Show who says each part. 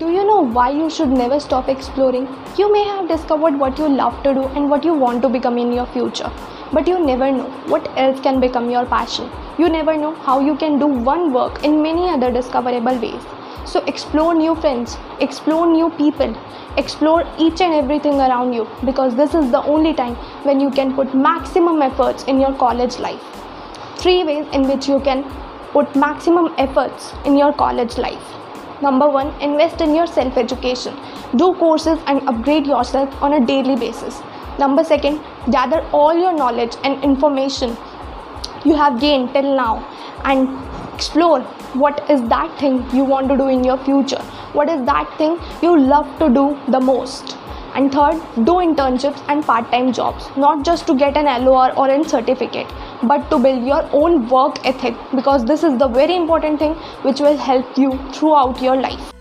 Speaker 1: Do you know why you should never stop exploring? You may have discovered what you love to do and what you want to become in your future, but you never know what else can become your passion. You never know how you can do one work in many other discoverable ways. So explore new friends, explore new people, explore each and everything around you because this is the only time when you can put maximum efforts in your college life. Three ways in which you can put maximum efforts in your college life. Number one, invest in your self education. Do courses and upgrade yourself on a daily basis. Number second, gather all your knowledge and information you have gained till now and explore what is that thing you want to do in your future. What is that thing you love to do the most? And third, do internships and part time jobs, not just to get an LOR or a certificate, but to build your own work ethic because this is the very important thing which will help you throughout your life.